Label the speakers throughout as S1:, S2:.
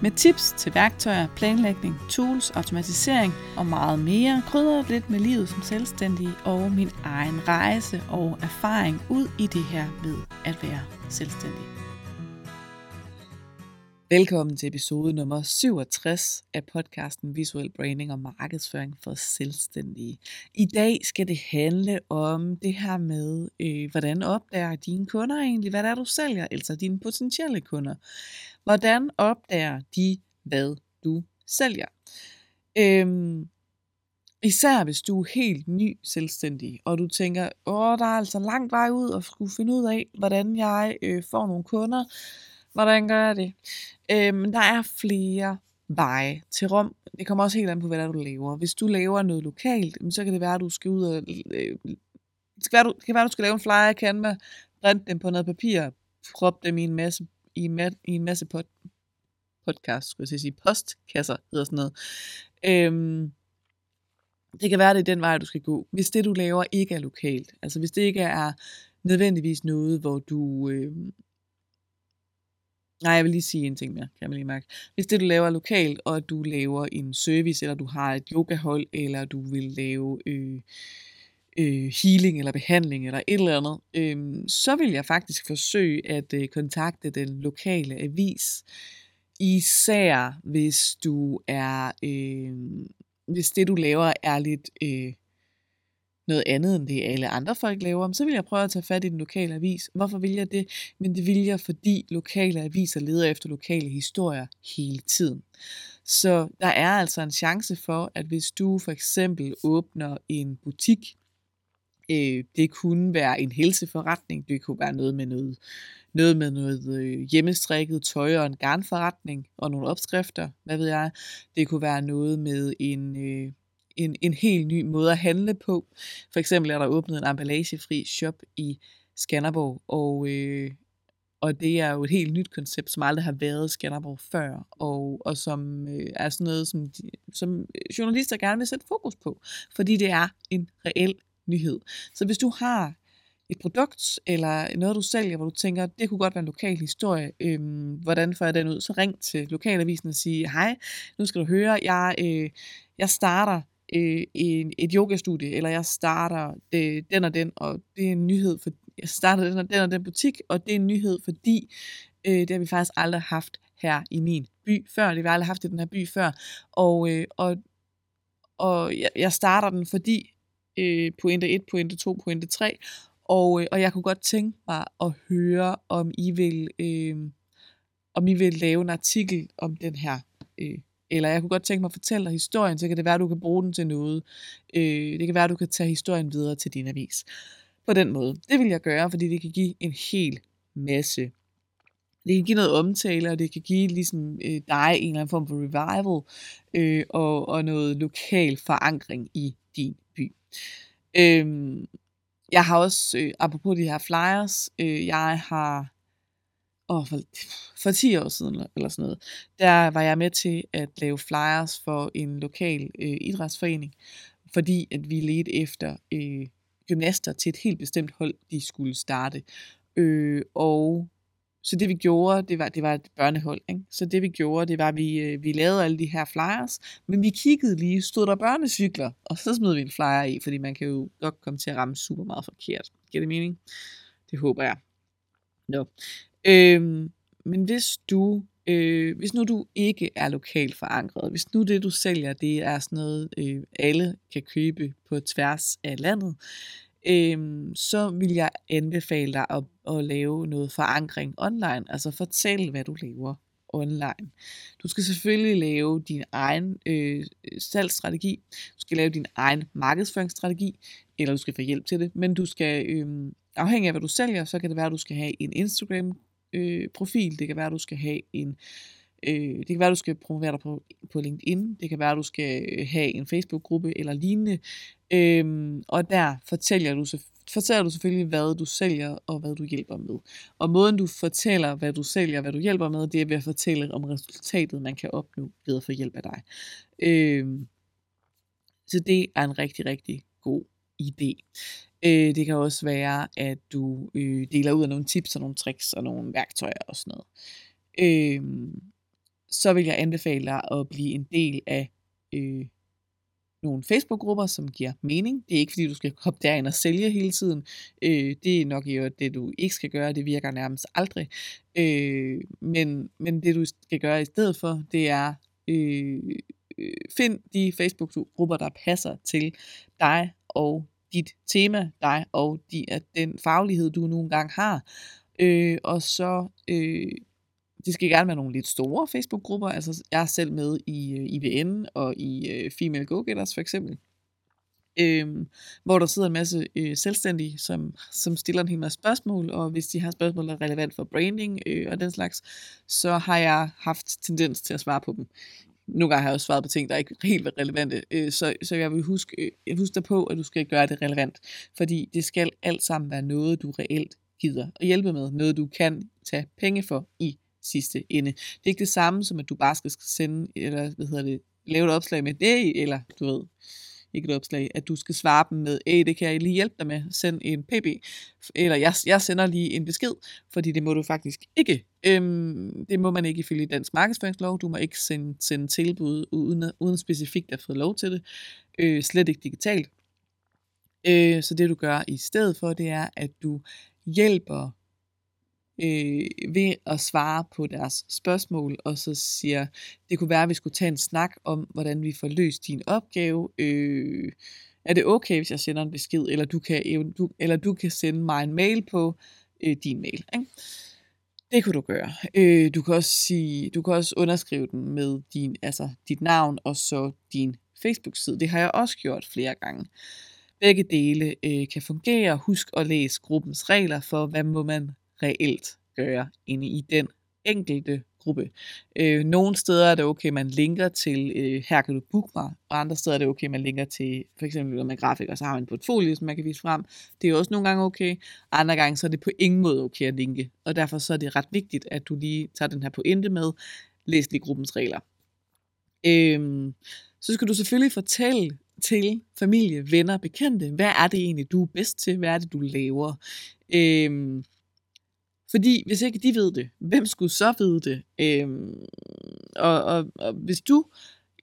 S1: med tips til værktøjer, planlægning, tools, automatisering og meget mere. krydrer lidt med livet som selvstændig og min egen rejse og erfaring ud i det her med at være selvstændig. Velkommen til episode nummer 67 af podcasten Visuel Branding og Markedsføring for Selvstændige. I dag skal det handle om det her med, øh, hvordan opdager dine kunder egentlig, hvad det er, du sælger, altså dine potentielle kunder. Hvordan opdager de, hvad du sælger? Øhm, især hvis du er helt ny selvstændig, og du tænker, åh, der er altså langt vej ud og skulle finde ud af, hvordan jeg øh, får nogle kunder. Hvordan gør jeg det? Øhm, der er flere veje til Rom. Det kommer også helt an på, hvad der du laver. Hvis du laver noget lokalt, så kan det være, at du skal ud og... Øh, det, skal være, du, det kan være, at du skal lave en flyer i Canva, print dem på noget papir, prop dem i en masse i, i en masse pod, podcast, skulle jeg sige, postkasser, hedder sådan noget. Øhm, det kan være, det er den vej, du skal gå. Hvis det, du laver, ikke er lokalt, altså hvis det ikke er nødvendigvis noget, hvor du... Øh, nej, jeg vil lige sige en ting mere, kan man lige mærke. Hvis det, du laver er lokalt, og du laver en service, eller du har et yogahold, eller du vil lave... Øh, øh, healing eller behandling eller et eller andet, øh, så vil jeg faktisk forsøge at øh, kontakte den lokale avis. Især hvis du er, øh, hvis det du laver er lidt øh, noget andet end det alle andre folk laver, så vil jeg prøve at tage fat i den lokale avis. Hvorfor vil jeg det? Men det vil jeg, fordi lokale aviser leder efter lokale historier hele tiden. Så der er altså en chance for, at hvis du for eksempel åbner en butik, Øh, det kunne være en helseforretning, det kunne være noget med noget, noget med noget øh, hjemmestrikket tøj og en garnforretning og nogle opskrifter, hvad ved jeg. Det kunne være noget med en, øh, en, en helt ny måde at handle på. For eksempel er der åbnet en emballagefri shop i Skanderborg, og, øh, og det er jo et helt nyt koncept, som aldrig har været i Skanderborg før, og, og som øh, er sådan noget, som, de, som øh, journalister gerne vil sætte fokus på, fordi det er en reel nyhed. Så hvis du har et produkt, eller noget, du sælger, hvor du tænker, det kunne godt være en lokal historie, øhm, hvordan får jeg den ud? Så ring til lokalavisen og sige, hej, nu skal du høre, jeg, øh, jeg starter øh, en, et yogastudie, eller jeg starter det, den og den, og det er en nyhed, for jeg starter den og den og den butik, og det er en nyhed, fordi øh, det har vi faktisk aldrig haft her i min by før, det har vi aldrig haft i den her by før, og, øh, og, og jeg, jeg starter den, fordi øh, pointe 1, pointe 2, pointe 3. Og, øh, og jeg kunne godt tænke mig at høre, om I vil, øh, om I vil lave en artikel om den her. Øh, eller jeg kunne godt tænke mig at fortælle dig historien, så kan det være, at du kan bruge den til noget. Øh, det kan være, at du kan tage historien videre til din avis. På den måde. Det vil jeg gøre, fordi det kan give en hel masse det kan give noget omtale, og det kan give ligesom øh, dig en eller anden form for revival, øh, og, og noget lokal forankring i din by. Øh, jeg har også, øh, apropos de her flyers, øh, jeg har, åh, for, for 10 år siden eller sådan noget, der var jeg med til at lave flyers for en lokal øh, idrætsforening, fordi at vi ledte efter øh, gymnaster til et helt bestemt hold, de skulle starte. Øh, og så det vi gjorde, det var, det var et børnehold. Ikke? Så det vi gjorde, det var, at vi, øh, vi lavede alle de her flyers, men vi kiggede lige, stod der børnecykler, og så smed vi en flyer i, fordi man kan jo godt komme til at ramme super meget forkert. Giver det mening? Det håber jeg. No. Øhm, men hvis du, øh, hvis nu du ikke er lokalt forankret, hvis nu det du sælger, det er sådan noget, øh, alle kan købe på tværs af landet, øh, så vil jeg anbefale dig at, at lave noget forankring online. Altså fortæl, hvad du laver online. Du skal selvfølgelig lave din egen øh, salgsstrategi, du skal lave din egen markedsføringsstrategi, eller du skal få hjælp til det, men du skal, øh, afhængig af hvad du sælger, så kan det være, at du skal have en Instagram øh, profil, det kan være, at du skal have en Øh, det kan være, at du skal promovere dig på, på LinkedIn. Det kan være, at du skal øh, have en Facebook-gruppe eller lignende. Øhm, og der fortæller du, fortæller du selvfølgelig, hvad du sælger og hvad du hjælper med. Og måden du fortæller, hvad du sælger og hvad du hjælper med, det er ved at fortælle om resultatet, man kan opnå ved at få hjælp af dig. Øhm, så det er en rigtig, rigtig god idé. Øh, det kan også være, at du øh, deler ud af nogle tips og nogle tricks og nogle værktøjer og sådan noget. Øh, så vil jeg anbefale dig at blive en del af øh, nogle Facebook-grupper, som giver mening. Det er ikke, fordi du skal hoppe derind og sælge hele tiden. Øh, det er nok jo det, du ikke skal gøre. Det virker nærmest aldrig. Øh, men, men det, du skal gøre i stedet for, det er... Øh, øh find de Facebook-grupper, der passer til dig og dit tema, dig og de, at den faglighed, du nogle gange har. Øh, og så, øh, det skal gerne være nogle lidt store Facebook-grupper. Altså, jeg er selv med i øh, IBN og i øh, Female Go-Getters for eksempel. Øh, hvor der sidder en masse øh, selvstændige, som, som stiller en hel masse spørgsmål, og hvis de har spørgsmål, der er relevant for branding øh, og den slags, så har jeg haft tendens til at svare på dem nogle gange har jeg også svaret på ting, der ikke helt relevante. Øh, så, så jeg vil huske, øh, jeg husker dig på, at du skal gøre det relevant. Fordi det skal alt sammen være noget, du reelt gider at hjælpe med. Noget, du kan tage penge for i sidste ende. Det er ikke det samme som, at du bare skal sende, eller hvad hedder det, lave et opslag med det, eller du ved, ikke et opslag, at du skal svare dem med, hey, det kan jeg lige hjælpe dig med, send en pb, eller jeg, jeg sender lige en besked, fordi det må du faktisk ikke. Øhm, det må man ikke ifølge dansk markedsføringslov, du må ikke sende, sende tilbud uden, uden specifikt at få lov til det, øh, slet ikke digitalt. Øh, så det du gør i stedet for, det er, at du hjælper øh, ved at svare på deres spørgsmål, og så siger, det kunne være, at vi skulle tage en snak om, hvordan vi får løst din opgave. Øh, er det okay, hvis jeg sender en besked, eller du kan, du, eller du kan sende mig en mail på øh, din mail. Ikke? Det kunne du gøre. Øh, du kan også sige, du kan også underskrive den med din, altså dit navn og så din Facebook-side. Det har jeg også gjort flere gange. Begge dele øh, kan fungere. Husk at læse gruppens regler for, hvad må man reelt gøre inde i den enkelte gruppe. Øh, nogle steder er det okay, man linker til, øh, her kan du booke mig, og andre steder er det okay, man linker til, for eksempel med grafik, og så har man en portfolio, som man kan vise frem. Det er også nogle gange okay, andre gange så er det på ingen måde okay at linke, og derfor så er det ret vigtigt, at du lige tager den her pointe med, læs lige gruppens regler. Øh, så skal du selvfølgelig fortælle til familie, venner, bekendte, hvad er det egentlig, du er bedst til, hvad er det, du laver. Øh, fordi hvis ikke de ved det, hvem skulle så vide det? Øhm, og, og, og hvis du,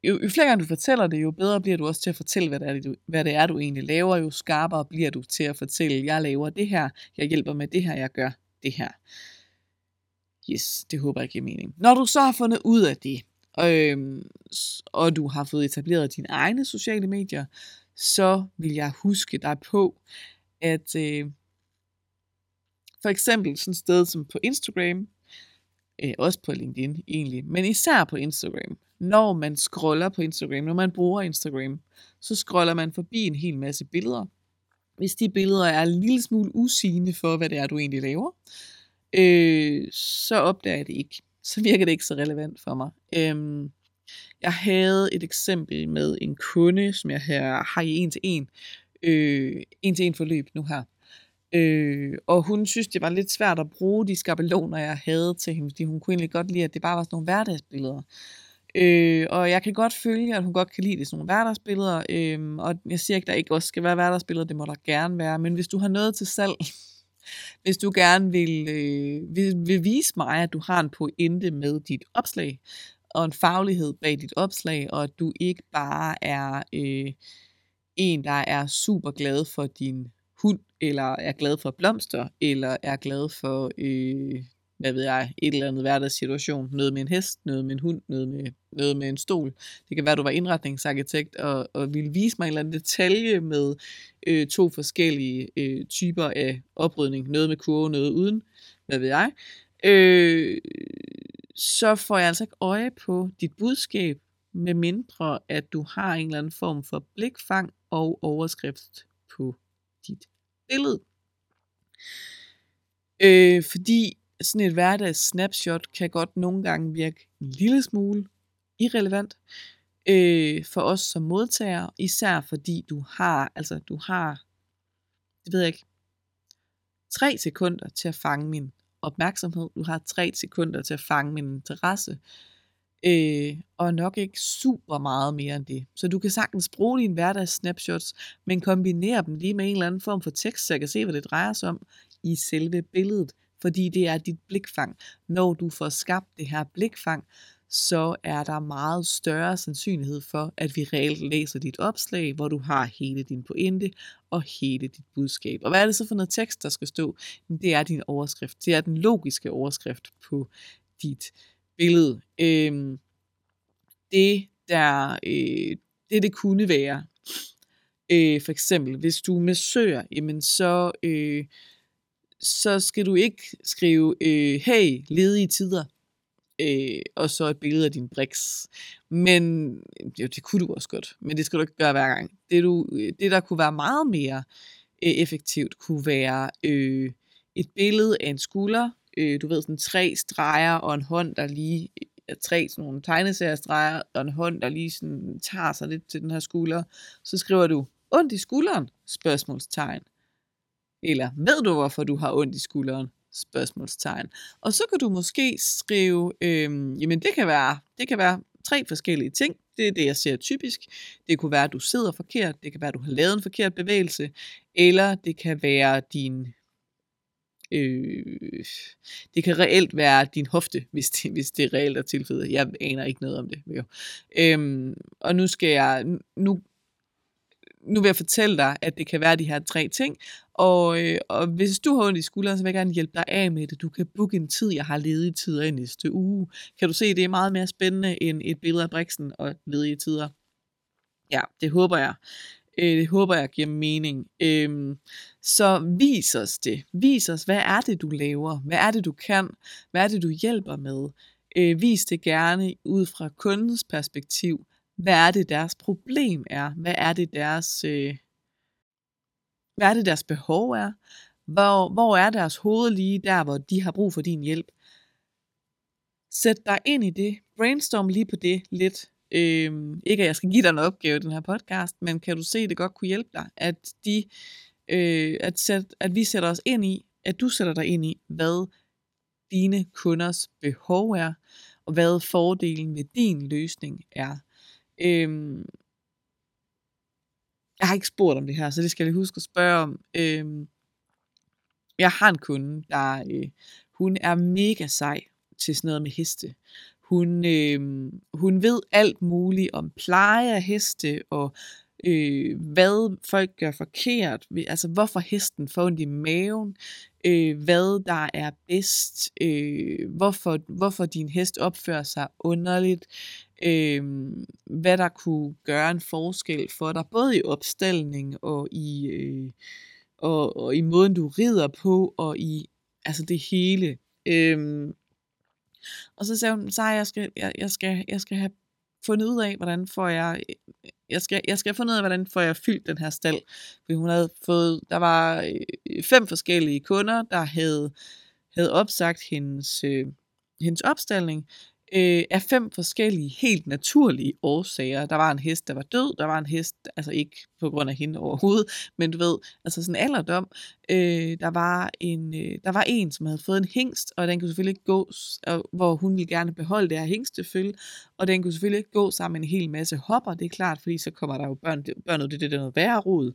S1: jo, jo flere gange du fortæller det, jo bedre bliver du også til at fortælle, hvad det, er, du, hvad det er, du egentlig laver. Jo skarpere bliver du til at fortælle, jeg laver det her, jeg hjælper med det her, jeg gør det her. Yes, det håber jeg giver mening. Når du så har fundet ud af det, øhm, og du har fået etableret dine egne sociale medier, så vil jeg huske dig på, at øh, for eksempel sådan et sted som på Instagram, øh, også på LinkedIn egentlig, men især på Instagram. Når man scroller på Instagram, når man bruger Instagram, så scroller man forbi en hel masse billeder. Hvis de billeder er en lille smule usigende for, hvad det er, du egentlig laver, øh, så opdager jeg det ikke. Så virker det ikke så relevant for mig. Øhm, jeg havde et eksempel med en kunde, som jeg har i en til en, øh, en til en forløb nu her. Øh, og hun synes, det var lidt svært at bruge de skabeloner, jeg havde til hende, fordi hun kunne egentlig godt lide, at det bare var sådan nogle hverdagsbilleder. Øh, og jeg kan godt følge, at hun godt kan lide det sådan nogle hverdagsbilleder, øh, og jeg siger ikke, at der ikke også skal være hverdagsbilleder, det må der gerne være, men hvis du har noget til salg, hvis du gerne vil, øh, vil, vil vise mig, at du har en pointe med dit opslag, og en faglighed bag dit opslag, og at du ikke bare er øh, en, der er super glad for din eller er glad for blomster, eller er glad for, øh, hvad ved jeg, et eller andet hverdagssituation. Noget med en hest, noget med en hund, noget med, noget med en stol. Det kan være, at du var indretningsarkitekt og, og ville vise mig en eller anden detalje med øh, to forskellige øh, typer af oprydning. Noget med kurve, noget uden. Hvad ved jeg. Øh, så får jeg altså ikke øje på dit budskab, med mindre at du har en eller anden form for blikfang og overskrift på dit billede. Øh, fordi sådan et hverdags snapshot kan godt nogle gange virke en lille smule irrelevant øh, for os som modtagere, især fordi du har, altså du har, det ved jeg ikke, tre sekunder til at fange min opmærksomhed, du har tre sekunder til at fange min interesse, øh, og nok ikke super meget mere end det. Så du kan sagtens bruge dine hverdags snapshots, men kombinere dem lige med en eller anden form for tekst, så jeg kan se, hvad det drejer sig om i selve billedet, fordi det er dit blikfang. Når du får skabt det her blikfang, så er der meget større sandsynlighed for, at vi reelt læser dit opslag, hvor du har hele din pointe og hele dit budskab. Og hvad er det så for noget tekst, der skal stå? Det er din overskrift. Det er den logiske overskrift på dit billede. Øhm, det, der, øh, det, det kunne være, øh, for eksempel, hvis du er massør, jamen så, øh, så skal du ikke skrive, øh, hey, ledige tider, øh, og så et billede af din briks. Men jo, det kunne du også godt, men det skal du ikke gøre hver gang. Det, du, det der kunne være meget mere øh, effektivt, kunne være øh, et billede af en skulder, øh, du ved, sådan tre streger og en hånd, der lige tre sådan nogle tegneseriestreger og en hånd, der lige sådan tager sig lidt til den her skulder. Så skriver du, ondt i skulderen? Spørgsmålstegn. Eller, ved du, hvorfor du har ondt i skulderen? Spørgsmålstegn. Og så kan du måske skrive, øh, jamen det kan, være, det kan være tre forskellige ting. Det er det, jeg ser typisk. Det kunne være, at du sidder forkert. Det kan være, at du har lavet en forkert bevægelse. Eller det kan være din Øh, det kan reelt være din hofte, hvis det, hvis det reelt er tilfældet. Jeg aner ikke noget om det. Jo. Øhm, og nu skal jeg, nu, nu vil jeg fortælle dig, at det kan være de her tre ting. Og, øh, og hvis du har ondt i skulderen, så vil jeg gerne hjælpe dig af med det. Du kan booke en tid, jeg har ledige tider i næste uge. Kan du se, det er meget mere spændende end et billede af Brixen og ledige tider. Ja, det håber jeg. Øh, det håber jeg giver mening. Øh, så vis os det. Vis os, hvad er det, du laver? Hvad er det, du kan? Hvad er det, du hjælper med? Øh, vis det gerne ud fra kundens perspektiv. Hvad er det, deres problem er? Hvad er det, deres, øh, hvad er det, deres behov er? Hvor, hvor er deres hoved lige der, hvor de har brug for din hjælp? Sæt dig ind i det. Brainstorm lige på det lidt. Øh, ikke at jeg skal give dig en opgave i den her podcast, men kan du se, at det godt kunne hjælpe dig, at, de, øh, at, sæt, at vi sætter os ind i, at du sætter dig ind i, hvad dine kunders behov er, og hvad fordelen ved din løsning er. Øh, jeg har ikke spurgt om det her, så det skal jeg lige huske at spørge om. Øh, jeg har en kunde, der øh, hun er mega sej til sådan noget med heste. Hun, øh, hun ved alt muligt om pleje af heste, og øh, hvad folk gør forkert, altså hvorfor hesten får ondt i maven, øh, hvad der er bedst, øh, hvorfor, hvorfor din hest opfører sig underligt, øh, hvad der kunne gøre en forskel for dig, både i opstilling og i, øh, og, og i måden du rider på, og i altså det hele. Øh, og så sagde hun, så jeg skal, jeg, jeg, skal, jeg skal have fundet ud af, hvordan får jeg, jeg skal, jeg skal have fundet ud af, hvordan får jeg fyldt den her stald. Fordi hun havde fået, der var øh, fem forskellige kunder, der havde, havde opsagt hendes, øh, hendes opstilling, øh, af fem forskellige, helt naturlige årsager. Der var en hest, der var død, der var en hest, altså ikke på grund af hende overhovedet, men du ved, altså sådan alderdom. Øh, der, var en, øh, der var en, som havde fået en hængst, og den kunne selvfølgelig ikke gå, og, hvor hun ville gerne beholde det her hængstefølge, og den kunne selvfølgelig ikke gå sammen med en hel masse hopper, det er klart, fordi så kommer der jo børn, børn det, det er noget værre rod.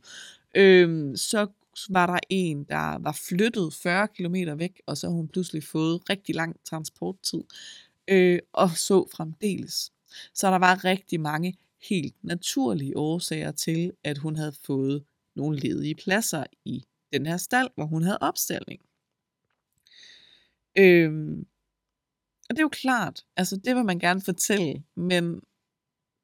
S1: Øh, så var der en, der var flyttet 40 km væk, og så har hun pludselig fået rigtig lang transporttid øh, og så fremdeles. Så der var rigtig mange helt naturlige årsager til, at hun havde fået nogle ledige pladser i den her stald, hvor hun havde opstilling. Øhm, og det er jo klart, altså det vil man gerne fortælle, men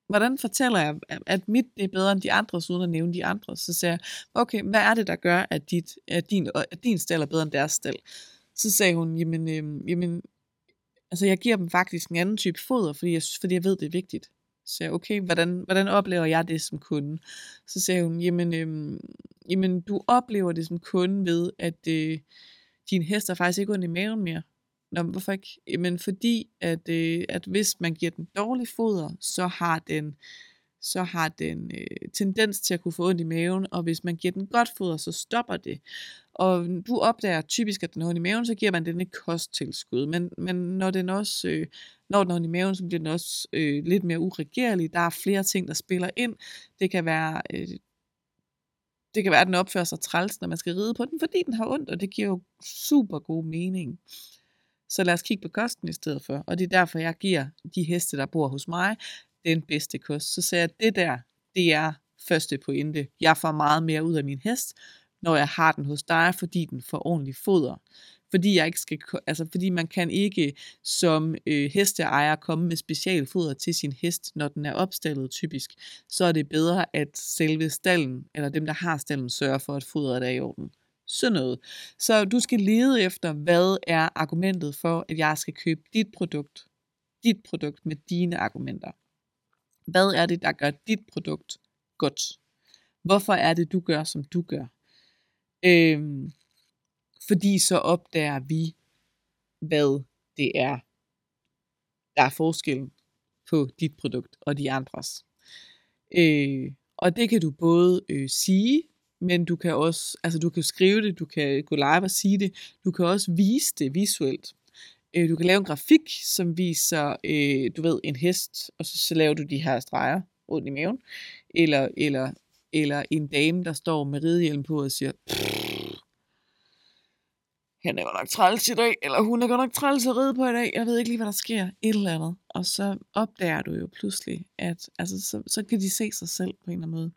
S1: hvordan fortæller jeg, at mit det er bedre end de andre, uden at nævne de andre? Så siger jeg, okay, hvad er det, der gør, at, dit, at, din, at din stald er bedre end deres stald? Så sagde hun, jamen, øh, jamen Altså jeg giver dem faktisk en anden type foder, fordi jeg, fordi jeg ved, det er vigtigt. Så jeg, okay, hvordan, hvordan oplever jeg det som kunde? Så sagde hun, jamen, øhm, jamen du oplever det som kunde ved, at øh, din hest er faktisk ikke ondt i maven mere. Nå, men hvorfor ikke? Men fordi, at, øh, at hvis man giver den dårlig foder, så har den, så har den øh, tendens til at kunne få ondt i maven, og hvis man giver den godt foder, så stopper det. Og du opdager typisk, at den har ondt i maven, så giver man den et kosttilskud. Men, men når den også, øh, når den har ondt i maven, så bliver den også øh, lidt mere uregerlig. Der er flere ting, der spiller ind. Det kan være, øh, det kan være, at den opfører sig træls, når man skal ride på den, fordi den har ondt, og det giver jo super god mening. Så lad os kigge på kosten i stedet for. Og det er derfor, jeg giver de heste, der bor hos mig, den bedste kost. Så sagde jeg, det der, det er første pointe. Jeg får meget mere ud af min hest, når jeg har den hos dig, fordi den får ordentlig foder. Fordi, jeg ikke skal, altså fordi man kan ikke som øh, hesteejer komme med specialfoder til sin hest, når den er opstallet typisk. Så er det bedre, at selve stallen, eller dem, der har stallen, sørger for, at fodret er i orden. Sådan noget. Så du skal lede efter, hvad er argumentet for, at jeg skal købe dit produkt. Dit produkt med dine argumenter. Hvad er det, der gør dit produkt godt? Hvorfor er det, du gør, som du gør? Øhm, fordi så opdager vi, hvad det er, der er forskellen på dit produkt og de andres. Øh, og det kan du både øh, sige, men du kan også, altså du kan skrive det, du kan gå live og sige det, du kan også vise det visuelt. Øh, du kan lave en grafik, som viser, øh, du ved, en hest, og så, så laver du de her streger rundt i maven, eller, eller, eller en dame, der står med ridehjelm på og siger, han er godt nok træls i dag, eller hun er godt nok træls at ride på i dag, jeg ved ikke lige, hvad der sker, et eller andet. Og så opdager du jo pludselig, at altså, så, så kan de se sig selv på en eller anden måde.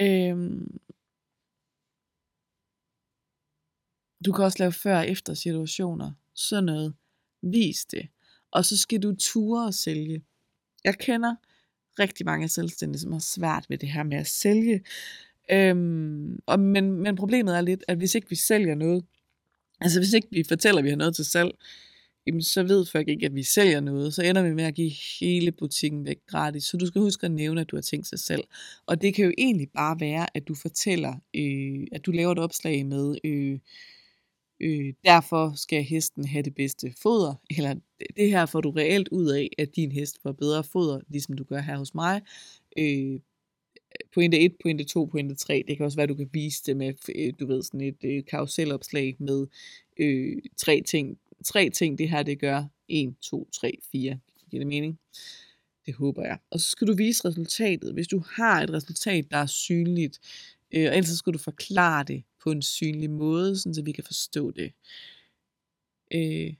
S1: Øhm, du kan også lave før og efter situationer. Sådan noget. Vis det. Og så skal du ture og sælge. Jeg kender rigtig mange selvstændige, som har svært ved det her med at sælge. Øhm, og, men, men problemet er lidt, at hvis ikke vi sælger noget, altså hvis ikke vi fortæller, at vi har noget til salg, jamen så ved folk ikke, at vi sælger noget. Så ender vi med at give hele butikken væk gratis. Så du skal huske at nævne, at du har tænkt sig selv. Og det kan jo egentlig bare være, at du fortæller, øh, at du laver et opslag med, øh, øh, derfor skal hesten have det bedste foder, eller det her får du reelt ud af, at din hest får bedre foder, ligesom du gør her hos mig. Øh, pointe 1, pointe 2, pointe 3, det kan også være, at du kan vise det med, øh, du ved, sådan et øh, karuselopslag med øh, tre ting, tre ting, det her det gør. 1, 2, 3, 4. Giver det mening? Det håber jeg. Og så skal du vise resultatet. Hvis du har et resultat, der er synligt, øh, og ellers så skal du forklare det på en synlig måde, så vi kan forstå det. Øh,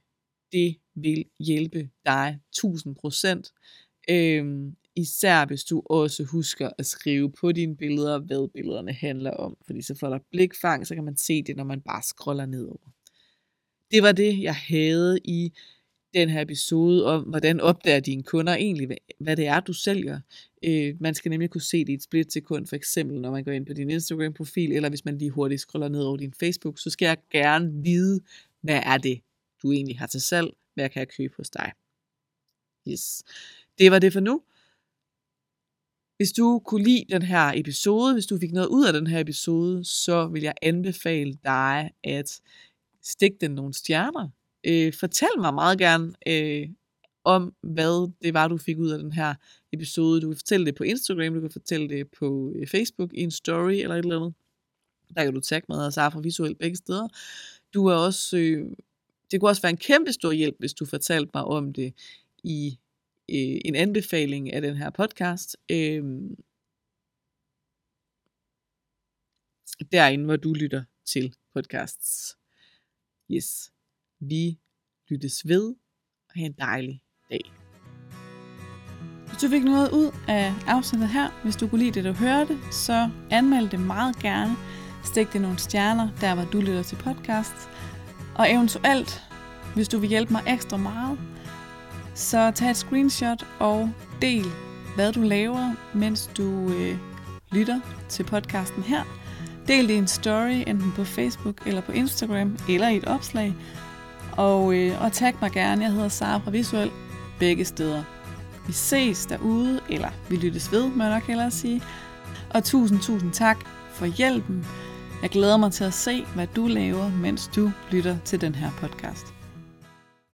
S1: det vil hjælpe dig 1000%. Øh, især hvis du også husker at skrive på dine billeder, hvad billederne handler om. Fordi så får der blikfang, så kan man se det, når man bare scroller nedover. Det var det, jeg havde i den her episode om, hvordan opdager dine kunder egentlig, hvad det er, du sælger. Øh, man skal nemlig kunne se det i et splitsekund, for eksempel når man går ind på din Instagram-profil, eller hvis man lige hurtigt scroller ned over din Facebook, så skal jeg gerne vide, hvad er det, du egentlig har til salg, hvad kan jeg købe hos dig. Yes. Det var det for nu. Hvis du kunne lide den her episode, hvis du fik noget ud af den her episode, så vil jeg anbefale dig at stikke den nogle stjerner. Øh, fortæl mig meget gerne øh, om, hvad det var, du fik ud af den her episode. Du kan fortælle det på Instagram, du kan fortælle det på øh, Facebook i en story eller et eller andet. Der kan du tagge mig og Safra Visuelt begge steder. Du er også, øh, det kunne også være en kæmpe stor hjælp, hvis du fortalte mig om det i øh, en anbefaling af den her podcast. Øh, derinde, hvor du lytter til podcasts. Yes. Vi lyttes ved, og have en dejlig dag. Hvis du fik noget ud af afsnittet her, hvis du kunne lide det, du hørte, så anmeld det meget gerne. Stik det nogle stjerner, der hvor du lytter til podcast. Og eventuelt, hvis du vil hjælpe mig ekstra meget, så tag et screenshot og del, hvad du laver, mens du øh, lytter til podcasten her. Del det i en story, enten på Facebook eller på Instagram, eller i et opslag. Og, øh, og tag mig gerne, jeg hedder Sara fra Visuel, begge steder. Vi ses derude, eller vi lyttes ved, må jeg nok hellere sige. Og tusind, tusind tak for hjælpen. Jeg glæder mig til at se, hvad du laver, mens du lytter til den her podcast.